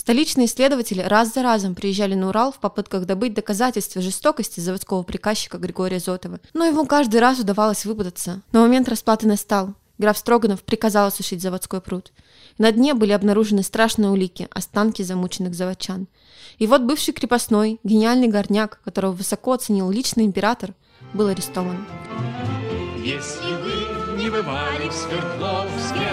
Столичные исследователи раз за разом приезжали на Урал в попытках добыть доказательства жестокости заводского приказчика Григория Зотова. Но ему каждый раз удавалось выпутаться. Но момент расплаты настал. Граф Строганов приказал осушить заводской пруд. На дне были обнаружены страшные улики, останки замученных заводчан. И вот бывший крепостной, гениальный горняк, которого высоко оценил личный император, был арестован. Если вы не бывали в Свердловске,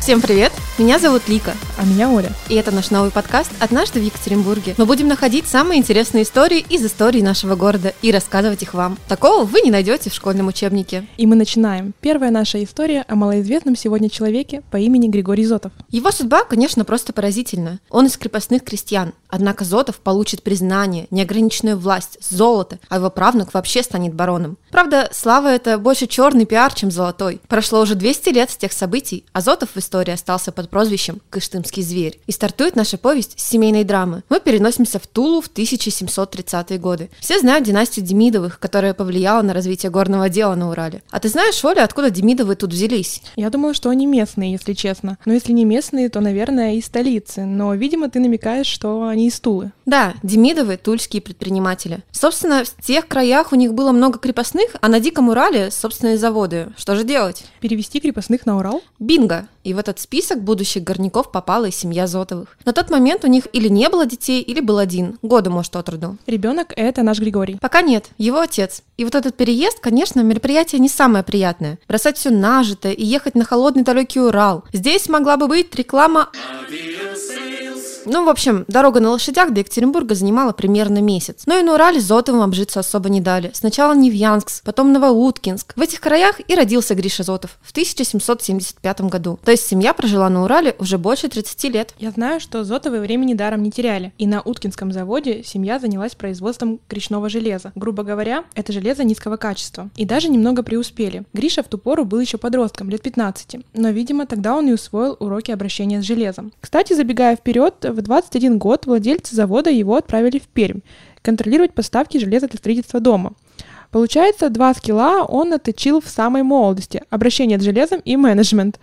Всем привет! Меня зовут Лика, А меня Оля. и это наш новый подкаст «Однажды в Екатеринбурге». Мы будем находить самые интересные истории из истории нашего города и рассказывать их вам. Такого вы не найдете в школьном учебнике. И мы начинаем. Первая наша история о малоизвестном сегодня человеке по имени Григорий Зотов. Его судьба, конечно, просто поразительна. Он из крепостных крестьян. Однако Зотов получит признание, неограниченную власть, золото, а его правнук вообще станет бароном. Правда, слава это больше черный пиар, чем золотой. Прошло уже 200 лет с тех событий, а Зотов в истории остался под прозвищем «Кыштымский зверь». И стартует наша повесть с семейной драмы. Мы переносимся в Тулу в 1730-е годы. Все знают династию Демидовых, которая повлияла на развитие горного дела на Урале. А ты знаешь, Оля, откуда Демидовы тут взялись? Я думала, что они местные, если честно. Но если не местные, то, наверное, из столицы. Но, видимо, ты намекаешь, что они из Тулы. Да, Демидовы – тульские предприниматели. Собственно, в тех краях у них было много крепостных, а на Диком Урале – собственные заводы. Что же делать? Перевести крепостных на Урал? Бинго! И в этот список будущих горняков попала и семья Зотовых. На тот момент у них или не было детей, или был один. Года, может, от роду. Ребенок — это наш Григорий. Пока нет, его отец. И вот этот переезд, конечно, мероприятие не самое приятное. Бросать все нажитое и ехать на холодный далекий Урал. Здесь могла бы быть реклама ну, в общем, дорога на лошадях до Екатеринбурга занимала примерно месяц. Но и на Урале Зотовым обжиться особо не дали. Сначала Невьянск, потом Новоуткинск. В этих краях и родился Гриша Зотов в 1775 году. То есть семья прожила на Урале уже больше 30 лет. Я знаю, что Зотовы времени даром не теряли. И на Уткинском заводе семья занялась производством кречного железа. Грубо говоря, это железо низкого качества. И даже немного преуспели. Гриша в ту пору был еще подростком, лет 15. Но, видимо, тогда он и усвоил уроки обращения с железом. Кстати, забегая вперед, в 21 год владельцы завода его отправили в Пермь контролировать поставки железа для строительства дома. Получается, два скилла он отточил в самой молодости – обращение с железом и менеджмент.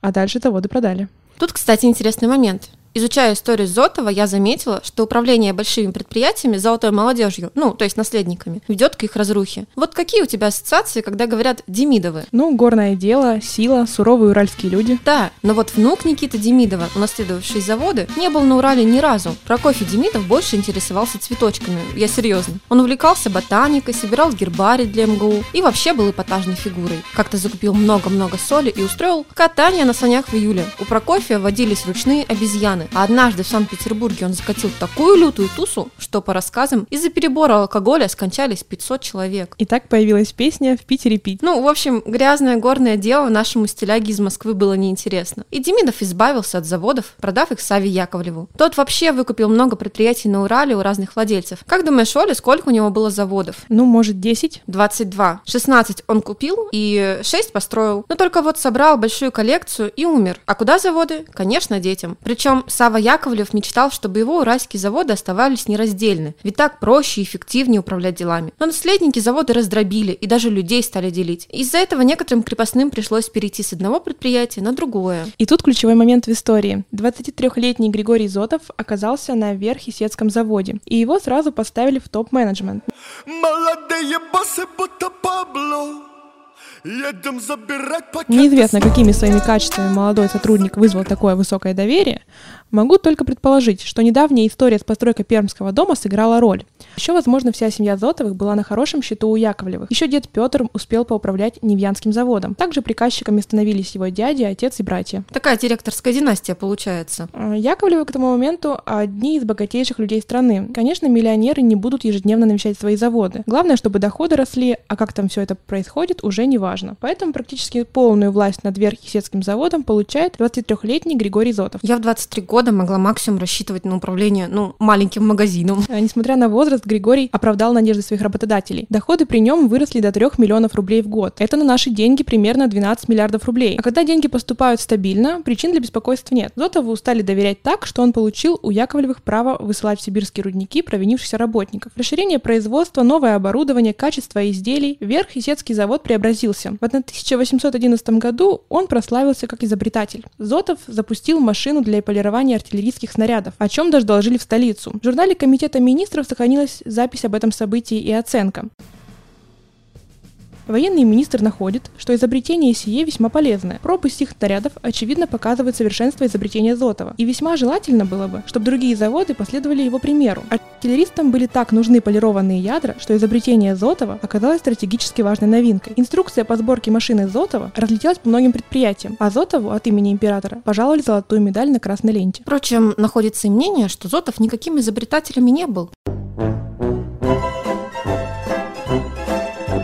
А дальше заводы продали. Тут, кстати, интересный момент. Изучая историю Зотова, я заметила, что управление большими предприятиями золотой молодежью, ну, то есть наследниками, ведет к их разрухе. Вот какие у тебя ассоциации, когда говорят Демидовы? Ну, горное дело, сила, суровые уральские люди. Да, но вот внук Никиты Демидова, унаследовавший заводы, не был на Урале ни разу. Прокофий Демидов больше интересовался цветочками, я серьезно. Он увлекался ботаникой, собирал гербарий для МГУ и вообще был эпатажной фигурой. Как-то закупил много-много соли и устроил катание на санях в июле. У Прокофия водились ручные обезьяны, а однажды в Санкт-Петербурге он закатил такую лютую тусу, что по рассказам из-за перебора алкоголя скончались 500 человек. И так появилась песня «В Питере пить». Ну, в общем, грязное горное дело нашему стиляге из Москвы было неинтересно. И Демидов избавился от заводов, продав их Саве Яковлеву. Тот вообще выкупил много предприятий на Урале у разных владельцев. Как думаешь, Оля, сколько у него было заводов? Ну, может, 10? 22. 16 он купил и 6 построил. Но только вот собрал большую коллекцию и умер. А куда заводы? Конечно, детям. Причем Сава Яковлев мечтал, чтобы его уральские заводы оставались нераздельны, ведь так проще и эффективнее управлять делами. Но наследники заводы раздробили и даже людей стали делить. Из-за этого некоторым крепостным пришлось перейти с одного предприятия на другое. И тут ключевой момент в истории. 23-летний Григорий Зотов оказался на Верхесецком заводе, и его сразу поставили в топ-менеджмент. Молодые боссы, будто Пабло. Едем забирать пакеты Неизвестно, какими своими качествами молодой сотрудник вызвал такое высокое доверие. Могу только предположить, что недавняя история с постройкой Пермского дома сыграла роль. Еще, возможно, вся семья Зотовых была на хорошем счету у Яковлевых. Еще дед Петр успел поуправлять Невьянским заводом. Также приказчиками становились его дядя, отец и братья. Такая директорская династия получается. А, Яковлевы к этому моменту одни из богатейших людей страны. Конечно, миллионеры не будут ежедневно навещать свои заводы. Главное, чтобы доходы росли, а как там все это происходит, уже не важно. важно. Поэтому практически полную власть над Верхесецким заводом получает 23-летний Григорий Зотов. Я в 23 года могла максимум рассчитывать на управление, ну, маленьким магазином. А, Несмотря на возраст, Григорий оправдал надежды своих работодателей. Доходы при нем выросли до 3 миллионов рублей в год. Это на наши деньги примерно 12 миллиардов рублей. А когда деньги поступают стабильно, причин для беспокойства нет. Зотову стали доверять так, что он получил у Яковлевых право высылать в сибирские рудники провинившихся работников. Расширение производства, новое оборудование, качество изделий. Верх Исетский завод преобразился. В 1811 году он прославился как изобретатель. Зотов запустил машину для полирования артиллерийских снарядов, о чем даже доложили в столицу. В журнале Комитета министров сохранилась запись об этом событии и оценка. Военный министр находит, что изобретение сие весьма полезное. Пропасть их снарядов очевидно показывает совершенство изобретения Зотова. И весьма желательно было бы, чтобы другие заводы последовали его примеру. Артиллеристам были так нужны полированные ядра, что изобретение Зотова оказалось стратегически важной новинкой. Инструкция по сборке машины Зотова разлетелась по многим предприятиям, а Зотову от имени императора пожаловали золотую медаль на красной ленте. Впрочем, находится и мнение, что Зотов никаким изобретателем не был.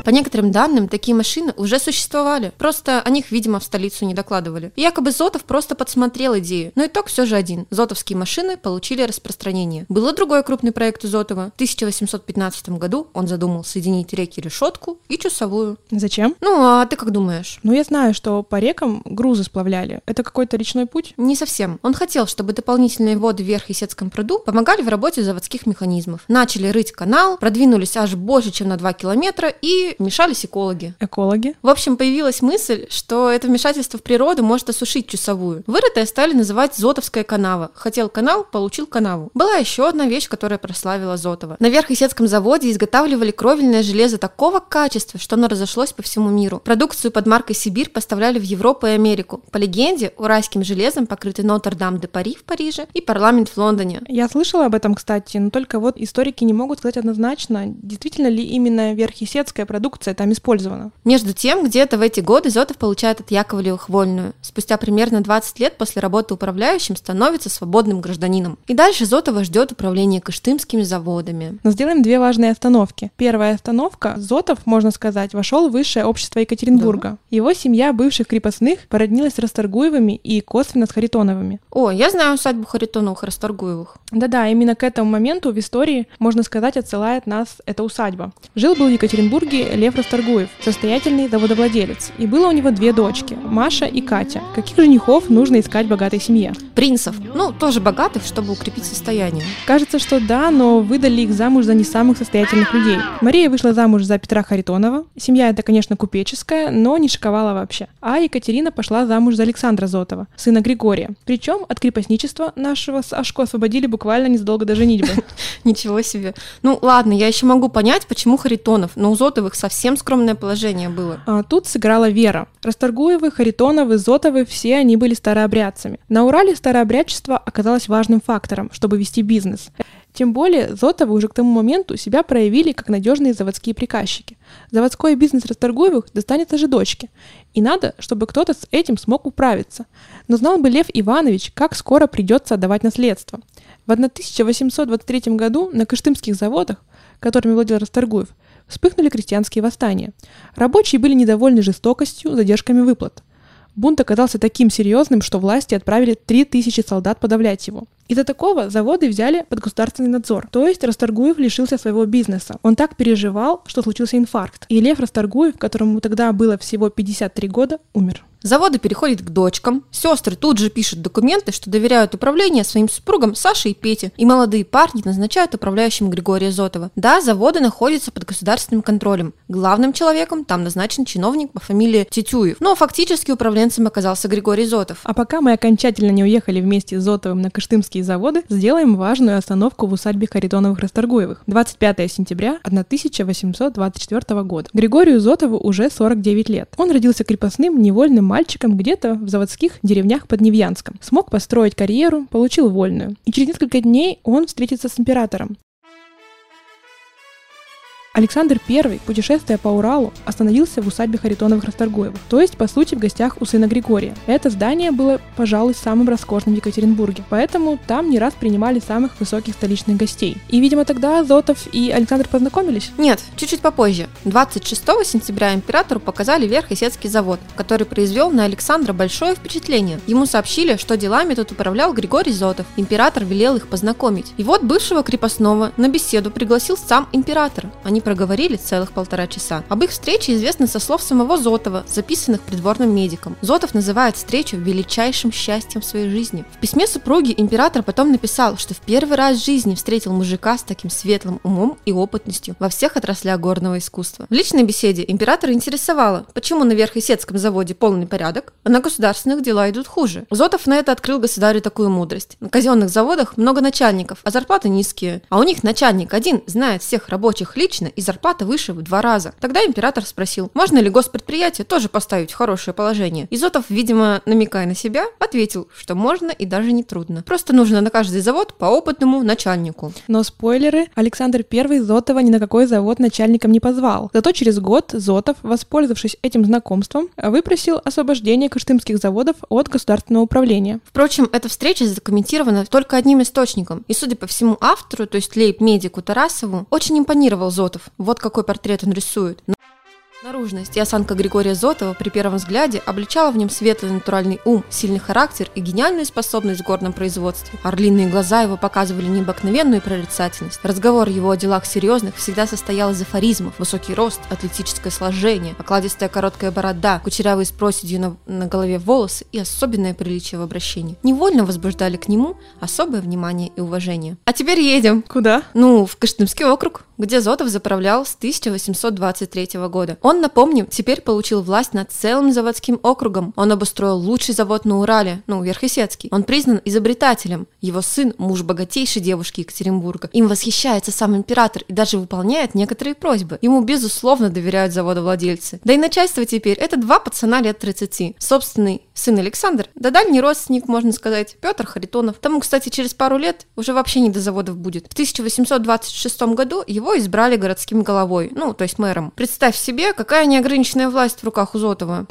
По некоторым данным, такие машины уже существовали, просто о них, видимо, в столицу не докладывали. И якобы Зотов просто подсмотрел идею, но итог все же один. Зотовские машины получили распространение. Был и другой крупный проект у Зотова. В 1815 году он задумал соединить реки Решетку и Чусовую. Зачем? Ну, а ты как думаешь? Ну, я знаю, что по рекам грузы сплавляли. Это какой-то речной путь? Не совсем. Он хотел, чтобы дополнительные воды в Верхесецком пруду помогали в работе заводских механизмов. Начали рыть канал, продвинулись аж больше, чем на 2 километра и вмешались экологи. Экологи? В общем, появилась мысль, что это вмешательство в природу может осушить часовую. Вырытое стали называть Зотовская канава. Хотел канал, получил канаву. Была еще одна вещь, которая прославила Зотова. На Верхесецком заводе изготавливали кровельное железо такого качества, что оно разошлось по всему миру. Продукцию под маркой Сибирь поставляли в Европу и Америку. По легенде, уральским железом покрыты Нотр-Дам-де-Пари в Париже и парламент в Лондоне. Я слышала об этом, кстати, но только вот историки не могут сказать однозначно, действительно ли именно верхесецкая продукция там использована. Между тем, где-то в эти годы Зотов получает от Яковлевых вольную. Спустя примерно 20 лет после работы управляющим становится свободным гражданином. И дальше Зотова ждет управление кыштымскими заводами. Но сделаем две важные остановки. Первая остановка. Зотов, можно сказать, вошел в высшее общество Екатеринбурга. Его семья бывших крепостных породнилась с Расторгуевыми и косвенно с Харитоновыми. О, я знаю усадьбу Харитоновых, Расторгуевых. Да-да, именно к этому моменту в истории, можно сказать, отсылает нас эта усадьба. Жил был в Екатеринбурге Лев Расторгуев, состоятельный заводовладелец, и было у него две дочки, Маша и Катя. Каких женихов нужно искать богатой семье? Принцев. Ну, тоже богатых, чтобы укрепить состояние. Кажется, что да, но выдали их замуж за не самых состоятельных людей. Мария вышла замуж за Петра Харитонова. Семья эта, конечно, купеческая, но не шиковала вообще. А Екатерина пошла замуж за Александра Зотова, сына Григория. Причем от крепостничества нашего Сашку освободили буквально незадолго до женитьбы. Ничего себе. Ну, ладно, я еще могу понять, почему Харитонов, но у Зотовых совсем скромное положение было. А тут сыграла Вера. Расторгуевы, Харитоновы, Зотовы, все они были старообрядцами. На Урале старообрядчество оказалось важным фактором, чтобы вести бизнес. Тем более Зотовы уже к тому моменту себя проявили как надежные заводские приказчики. Заводской бизнес Расторгуевых достанется же дочке. И надо, чтобы кто-то с этим смог управиться. Но знал бы Лев Иванович, как скоро придется отдавать наследство. В 1823 году на Кыштымских заводах, которыми владел Расторгуев, вспыхнули крестьянские восстания. Рабочие были недовольны жестокостью, задержками выплат. Бунт оказался таким серьезным, что власти отправили 3000 солдат подавлять его. Из-за такого заводы взяли под государственный надзор. То есть Расторгуев лишился своего бизнеса. Он так переживал, что случился инфаркт. И Лев Расторгуев, которому тогда было всего 53 года, умер. Заводы переходят к дочкам, сестры тут же пишут документы, что доверяют управление своим супругам Саше и Пете, и молодые парни назначают управляющим Григория Зотова. Да, заводы находятся под государственным контролем. Главным человеком там назначен чиновник по фамилии Тетюев, но фактически управленцем оказался Григорий Зотов. А пока мы окончательно не уехали вместе с Зотовым на Кыштымские заводы, сделаем важную остановку в усадьбе Харитоновых-Расторгуевых. 25 сентября 1824 года. Григорию Зотову уже 49 лет. Он родился крепостным, невольным мальчиком где-то в заводских деревнях под Невьянском. Смог построить карьеру, получил вольную. И через несколько дней он встретится с императором. Александр I, путешествуя по Уралу, остановился в усадьбе Харитоновых Расторгуевых, то есть, по сути, в гостях у сына Григория. Это здание было, пожалуй, самым роскошным в Екатеринбурге, поэтому там не раз принимали самых высоких столичных гостей. И, видимо, тогда Зотов и Александр познакомились? Нет, чуть-чуть попозже. 26 сентября императору показали Верхесецкий завод, который произвел на Александра большое впечатление. Ему сообщили, что делами тут управлял Григорий Зотов. Император велел их познакомить. И вот бывшего крепостного на беседу пригласил сам император. Они проговорили целых полтора часа. Об их встрече известно со слов самого Зотова, записанных придворным медиком. Зотов называет встречу величайшим счастьем в своей жизни. В письме супруги император потом написал, что в первый раз в жизни встретил мужика с таким светлым умом и опытностью во всех отраслях горного искусства. В личной беседе императора интересовало, почему на Верхесецком заводе полный порядок, а на государственных дела идут хуже. Зотов на это открыл государю такую мудрость. На казенных заводах много начальников, а зарплаты низкие. А у них начальник один знает всех рабочих лично, и зарплата выше в два раза. Тогда император спросил, можно ли госпредприятие тоже поставить в хорошее положение. И Зотов, видимо, намекая на себя, ответил, что можно и даже не трудно. Просто нужно на каждый завод по опытному начальнику. Но спойлеры, Александр I Зотова ни на какой завод начальником не позвал. Зато через год Зотов, воспользовавшись этим знакомством, выпросил освобождение кыштымских заводов от государственного управления. Впрочем, эта встреча задокументирована только одним источником. И, судя по всему автору, то есть лейб-медику Тарасову, очень импонировал Зотов. Вот какой портрет он рисует. Наружность и осанка Григория Зотова при первом взгляде обличала в нем светлый натуральный ум, сильный характер и гениальную способность в горном производстве. Орлиные глаза его показывали необыкновенную прорицательность. Разговор его о делах серьезных всегда состоял из афоризмов. Высокий рост, атлетическое сложение, окладистая короткая борода, кучерявые с проседью на, на голове волосы и особенное приличие в обращении. Невольно возбуждали к нему особое внимание и уважение. А теперь едем. Куда? Ну, в Кыштымский округ, где Зотов заправлял с 1823 года. Он, напомним, теперь получил власть над целым заводским округом. Он обустроил лучший завод на Урале, ну, Верхесецкий. Он признан изобретателем. Его сын – муж богатейшей девушки Екатеринбурга. Им восхищается сам император и даже выполняет некоторые просьбы. Ему, безусловно, доверяют заводовладельцы. Да и начальство теперь – это два пацана лет 30. Собственный сын Александр, да дальний родственник, можно сказать, Петр Харитонов. Тому, кстати, через пару лет уже вообще не до заводов будет. В 1826 году его избрали городским головой, ну, то есть мэром. Представь себе, какая неограниченная власть в руках у Зотова.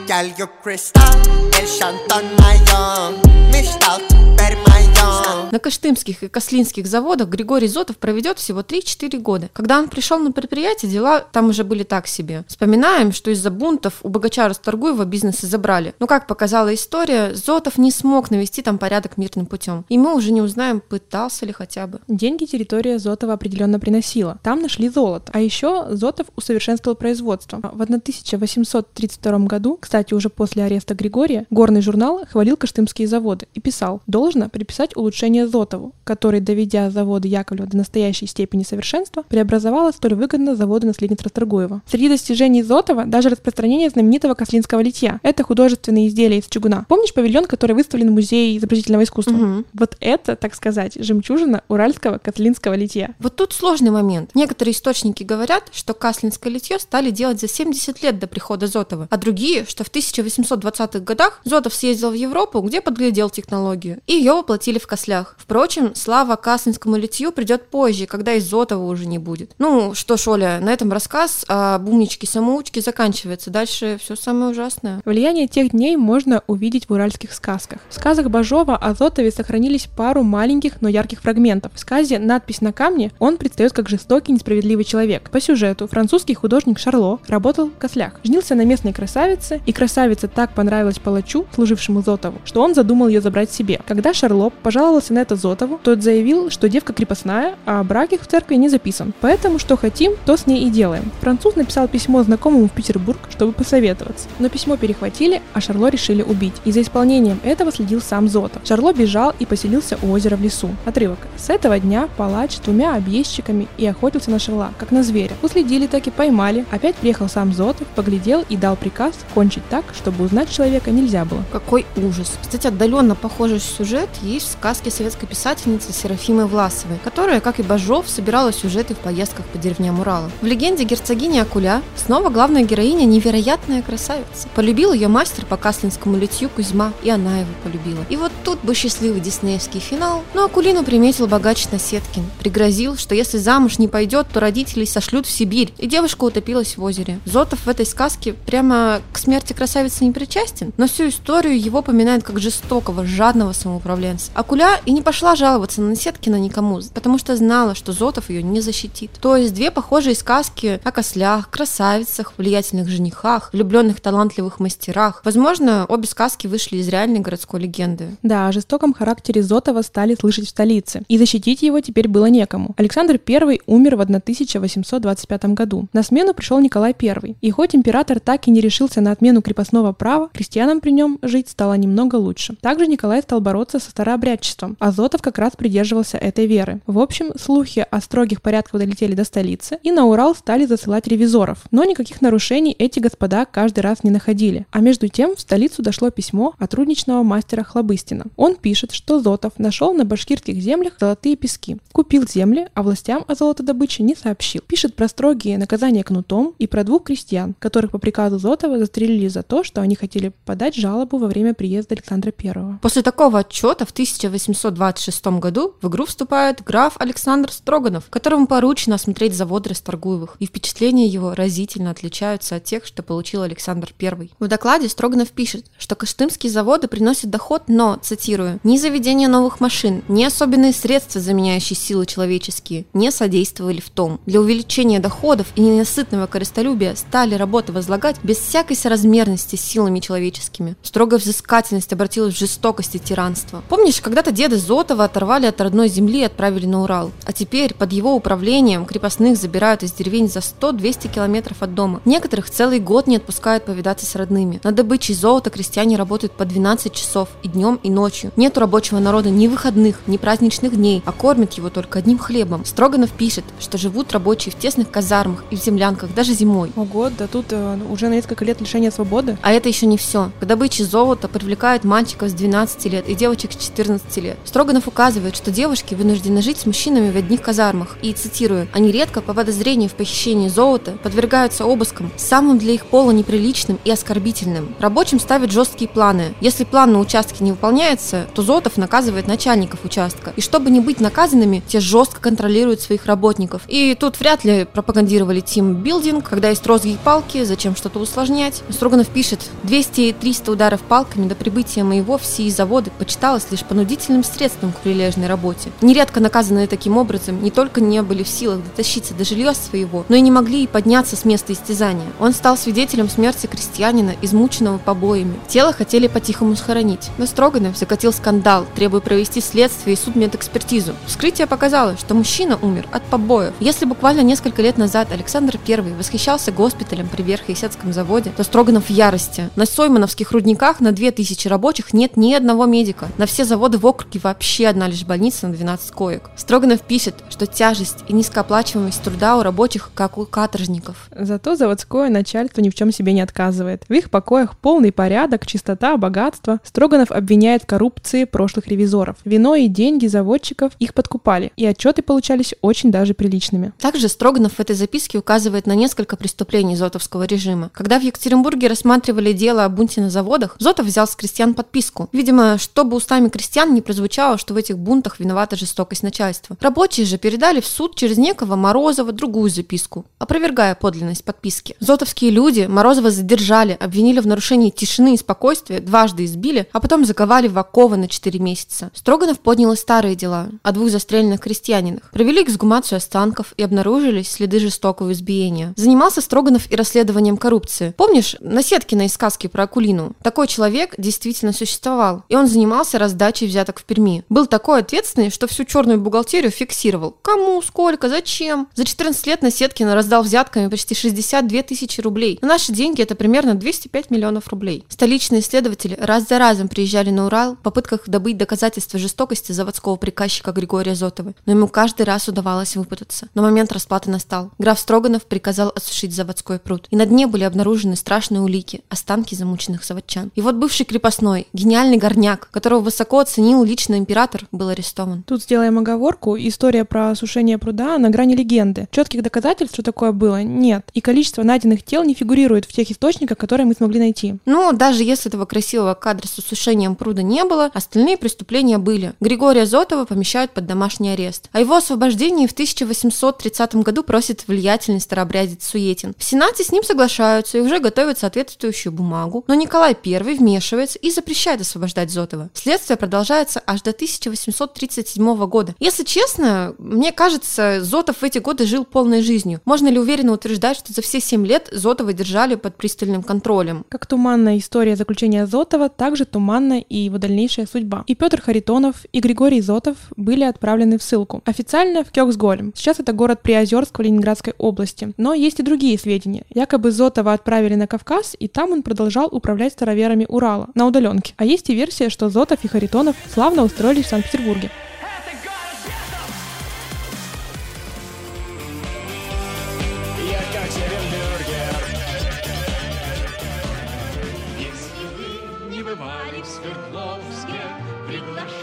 На Кыштымских и Кослинских заводах Григорий Зотов проведет всего 3-4 года. Когда он пришел на предприятие, дела там уже были так себе. Вспоминаем, что из-за бунтов у богача Расторгуева бизнесы забрали. Но, как показала история, Зотов не смог навести там порядок мирным путем. И мы уже не узнаем, пытался ли хотя бы. Деньги территория Зотова определенно приносила. Там нашли золото. А еще Зотов усовершенствовал производство. В 1832 году, кстати, уже после ареста Григория, горный журнал хвалил кыштымские заводы и писал, должно приписать улучшение Зотову, который, доведя заводы Яковлева до настоящей степени совершенства, преобразовала столь выгодно заводы наследниц Расторгуева. Среди достижений Зотова даже распространение знаменитого кослинского литья. Это художественные изделия из чугуна. Помнишь павильон, который выставлен в Музее изобразительного искусства? Мгм. Вот это, так сказать, жемчужина уральского кослинского литья. Вот тут сложный момент. Некоторые источники говорят, что каслинское литье стали делать за 70 лет до прихода Зотова, а другие, что в 1820-х годах Зотов съездил в Европу, где подглядел технологию, и ее воплотили в кослях. Впрочем, слава каслинскому литью придет позже, когда и Зотова уже не будет. Ну что ж, Оля, на этом рассказ о бумничке-самоучке заканчивается. Дальше все самое ужасное. Влияние тех дней можно увидеть в уральских сказках. В сказах Бажова о Зотове сохранились пару маленьких, но ярких фрагментов. В сказе «Надпись на камне» он предстает как жестокий, несправедливый человек. По сюжету французский художник Шарло работал в кослях, женился на местной красавице, и красавица так понравилась палачу, служившему Зотову, что он задумал ее забрать себе. Когда Шарло пожаловался на это Зотову, тот заявил, что девка крепостная, а брак их в церкви не записан. Поэтому что хотим, то с ней и делаем. Француз написал письмо знакомому в Петербург, чтобы посоветоваться. Но письмо перехватили, а Шарло решили убить. И за исполнением этого следил сам Зотов. Шарло бежал и поселился у озера в лесу. Отрывок. С этого дня палач с двумя объездчиками и охотился на Шарла, как на зверя. Уследили так и поймали. Опять приехал сам Зотов, поглядел и дал приказ кончить так, чтобы узнать человека нельзя было. Какой ужас. Кстати, отдаленно похожий сюжет есть сказки советской писательницы Серафимы Власовой, которая, как и Бажов, собирала сюжеты в поездках по деревням Урала. В легенде герцогини Акуля снова главная героиня невероятная красавица. Полюбил ее мастер по каслинскому литью Кузьма, и она его полюбила. И вот тут бы счастливый диснеевский финал, но Акулину приметил богач Насеткин. Пригрозил, что если замуж не пойдет, то родителей сошлют в Сибирь, и девушка утопилась в озере. Зотов в этой сказке прямо к смерти красавицы не причастен, но всю историю его поминает как жестокого, жадного самоуправленца. Акуля и не пошла жаловаться на Насеткина никому, потому что знала, что Зотов ее не защитит. То есть две похожие сказки о кослях, красавицах, влиятельных женихах, влюбленных талантливых мастерах. Возможно, обе сказки вышли из реальной городской легенды. Да, о жестоком характере Зотова стали слышать в столице, и защитить его теперь было некому. Александр I умер в 1825 году. На смену пришел Николай I, и хоть император так и не решился на отмену крепостного права, крестьянам при нем жить стало немного лучше. Также Николай стал бороться со старообрядчеством, а Зотов как раз придерживался этой веры. В общем, слухи о строгих порядках долетели до столицы, и на Урал стали засылать ревизоров. Но никаких нарушений эти господа каждый раз не находили. А между тем в столицу дошло письмо от рудничного мастера Хлобыстина. Он пишет, что Зотов нашел на башкирских землях золотые пески, купил земли, а властям о золотодобыче не сообщил. Пишет про строгие наказания кнутом и про двух крестьян, которых по приказу Зотова застрелили за то, что они хотели подать жалобу во время приезда Александра I. После такого отчета в 1826 году в игру вступает граф Александр Строганов, которому поручено осмотреть заводы Расторгуевых, и впечатления его разительно отличаются от тех, что получил Александр I. В докладе Строганов пишет, что каштымские заводы приносят доход, но, цитирую, «ни заведение новых машин, ни особенные средства, заменяющие силы человеческие, не содействовали в том. Для увеличения доходов и ненасытного корыстолюбия стали работы возлагать без всякой соразмерности с силами человеческими. Строгая взыскательность обратилась в жестокость и тиранство. Помнишь, когда-то деда Зотова оторвали от родной земли и отправили на Урал. А теперь под его управлением крепостных забирают из деревень за 100-200 километров от дома. Некоторых целый год не отпускают повидаться с родными. На добыче золота крестьяне работают по 12 часов и днем, и ночью. Нету рабочего народа ни выходных, ни праздничных дней, а кормят его только одним хлебом. Строганов пишет, что живут рабочие в тесных казармах и в землянках даже зимой. Ого, да тут э, уже на несколько лет лишения свободы. А это еще не все. К добыче золота привлекают мальчиков с 12 лет и девочек с 14 лет. Строганов указывает, что девушки вынуждены жить с мужчинами в одних казармах. И, цитирую, «Они редко, по подозрению в похищении золота, подвергаются обыскам, самым для их пола неприличным и оскорбительным. Рабочим ставят жесткие планы. Если план на участке не выполняется, то Зотов наказывает начальников участка. И чтобы не быть наказанными, те жестко контролируют своих работников. И тут вряд ли пропагандировали тимбилдинг, когда есть розги и палки, зачем что-то усложнять. Строганов пишет, 200 и 300 ударов палками до прибытия моего в сии заводы почиталось лишь понудительным средством к прилежной работе. Нередко наказанные таким образом не только не были в силах дотащиться до жилья своего, но и не могли и подняться с места истязания. Он стал свидетелем смерти крестьянина, измученного побоями. Тело хотели по-тихому схоронить, но Строганов закатил скандал, требуя провести следствие и судмедэкспертизу. Вскрытие показало, что мужчина умер от побоев. Если буквально несколько лет назад Александр I восхищался госпиталем при Верхоесецком заводе, то Строганов в ярости. На Соймановских рудниках на 2000 рабочих нет ни одного медика. На все заводы в округе вообще одна лишь больница на 12 коек. Строганов пишет, что тяжесть и низкооплачиваемость труда у рабочих, как у каторжников. Зато заводское начальство ни в чем себе не отказывает. В их покоях полный порядок, чистота, богатство. Строганов обвиняет в коррупции прошлых ревизоров. Вино и деньги заводчиков их подкупали, и отчеты получались очень даже приличными. Также Строганов в этой записке указывает на несколько преступлений Зотовского режима. Когда в Екатеринбурге рассматривали дело о бунте на заводах, Зотов взял с крестьян подписку. Видимо, чтобы устами крестьян не прозвучало, что в этих бунтах виновата жестокость начальства. Рабочие же передали в суд через некого Морозова другую записку, опровергая подлинность подписки. Зотовские люди Морозова задержали, обвинили в нарушении тишины и спокойствия, дважды избили, а потом заковали в оковы на 4 месяца. Строганов поднял старые дела о двух застреленных крестьянинах. Провели эксгумацию останков и обнаружились следы жестокого избиения. Занимался Строганов и расследованием коррупции. Помнишь Насеткина из сказки про Акулину? Такой человек действительно существовал, и он занимался раздачей взяток в Перми. Был такой ответственный, что всю черную бухгалтерию фиксировал. Кому, сколько, зачем? За 14 лет Насеткин раздал взятками почти 62 тысячи рублей. На наши деньги это примерно 205 миллионов рублей. Столичные исследователи раз за разом приезжали на Урал в попытках добыть доказательства жестокости заводского приказчика Григория Зотова, но ему каждый раз удавалось выпутаться. Но момент расплаты настал. Граф Строганов приказал осушить заводской пруд, и на дне были обнаружены страшные улики, останки замученных заводчан. И вот бывший крепостной, гениальный горняк, которого высоко оценил Даниил лично император был арестован. Тут сделаем оговорку. История про осушение пруда на грани легенды. Четких доказательств, что такое было, нет. И количество найденных тел не фигурирует в тех источниках, которые мы смогли найти. Но даже если этого красивого кадра с осушением пруда не было, остальные преступления были. Григория Зотова помещают под домашний арест. О его освобождении в 1830 году просит влиятельный старообрядец Суетин. В Сенате с ним соглашаются и уже готовят соответствующую бумагу, но Николай I вмешивается и запрещает освобождать Зотова. Следствие продолжается аж до 1837 года. Если честно, мне кажется, Зотов в эти годы жил полной жизнью. Можно ли уверенно утверждать, что за все 7 лет Зотова держали под пристальным контролем? Как туманная история заключения Зотова, также туманна и его дальнейшая судьба. И Петр Харитонов, и Григорий Зотов были отправлены в ссылку. Официально в Кёксголем. Сейчас это город Приозерск в Ленинградской области. Но есть и другие сведения. Якобы Зотова отправили на Кавказ, и там он продолжал управлять староверами Урала на удаленке. А есть и версия, что Зотов и Харитонов славно устроились в Санкт-Петербурге.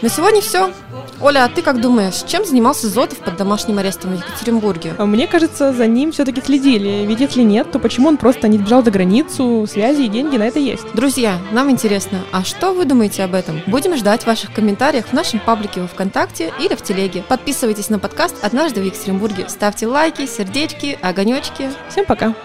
На сегодня все. Оля, а ты как думаешь, чем занимался Зотов под домашним арестом в Екатеринбурге? А Мне кажется, за ним все-таки следили. Ведь если нет, то почему он просто не сбежал за границу? Связи и деньги на это есть. Друзья, нам интересно, а что вы думаете об этом? Будем ждать ваших комментариев в нашем паблике во ВКонтакте или в Телеге. Подписывайтесь на подкаст «Однажды в Екатеринбурге». Ставьте лайки, сердечки, огонечки. Всем пока!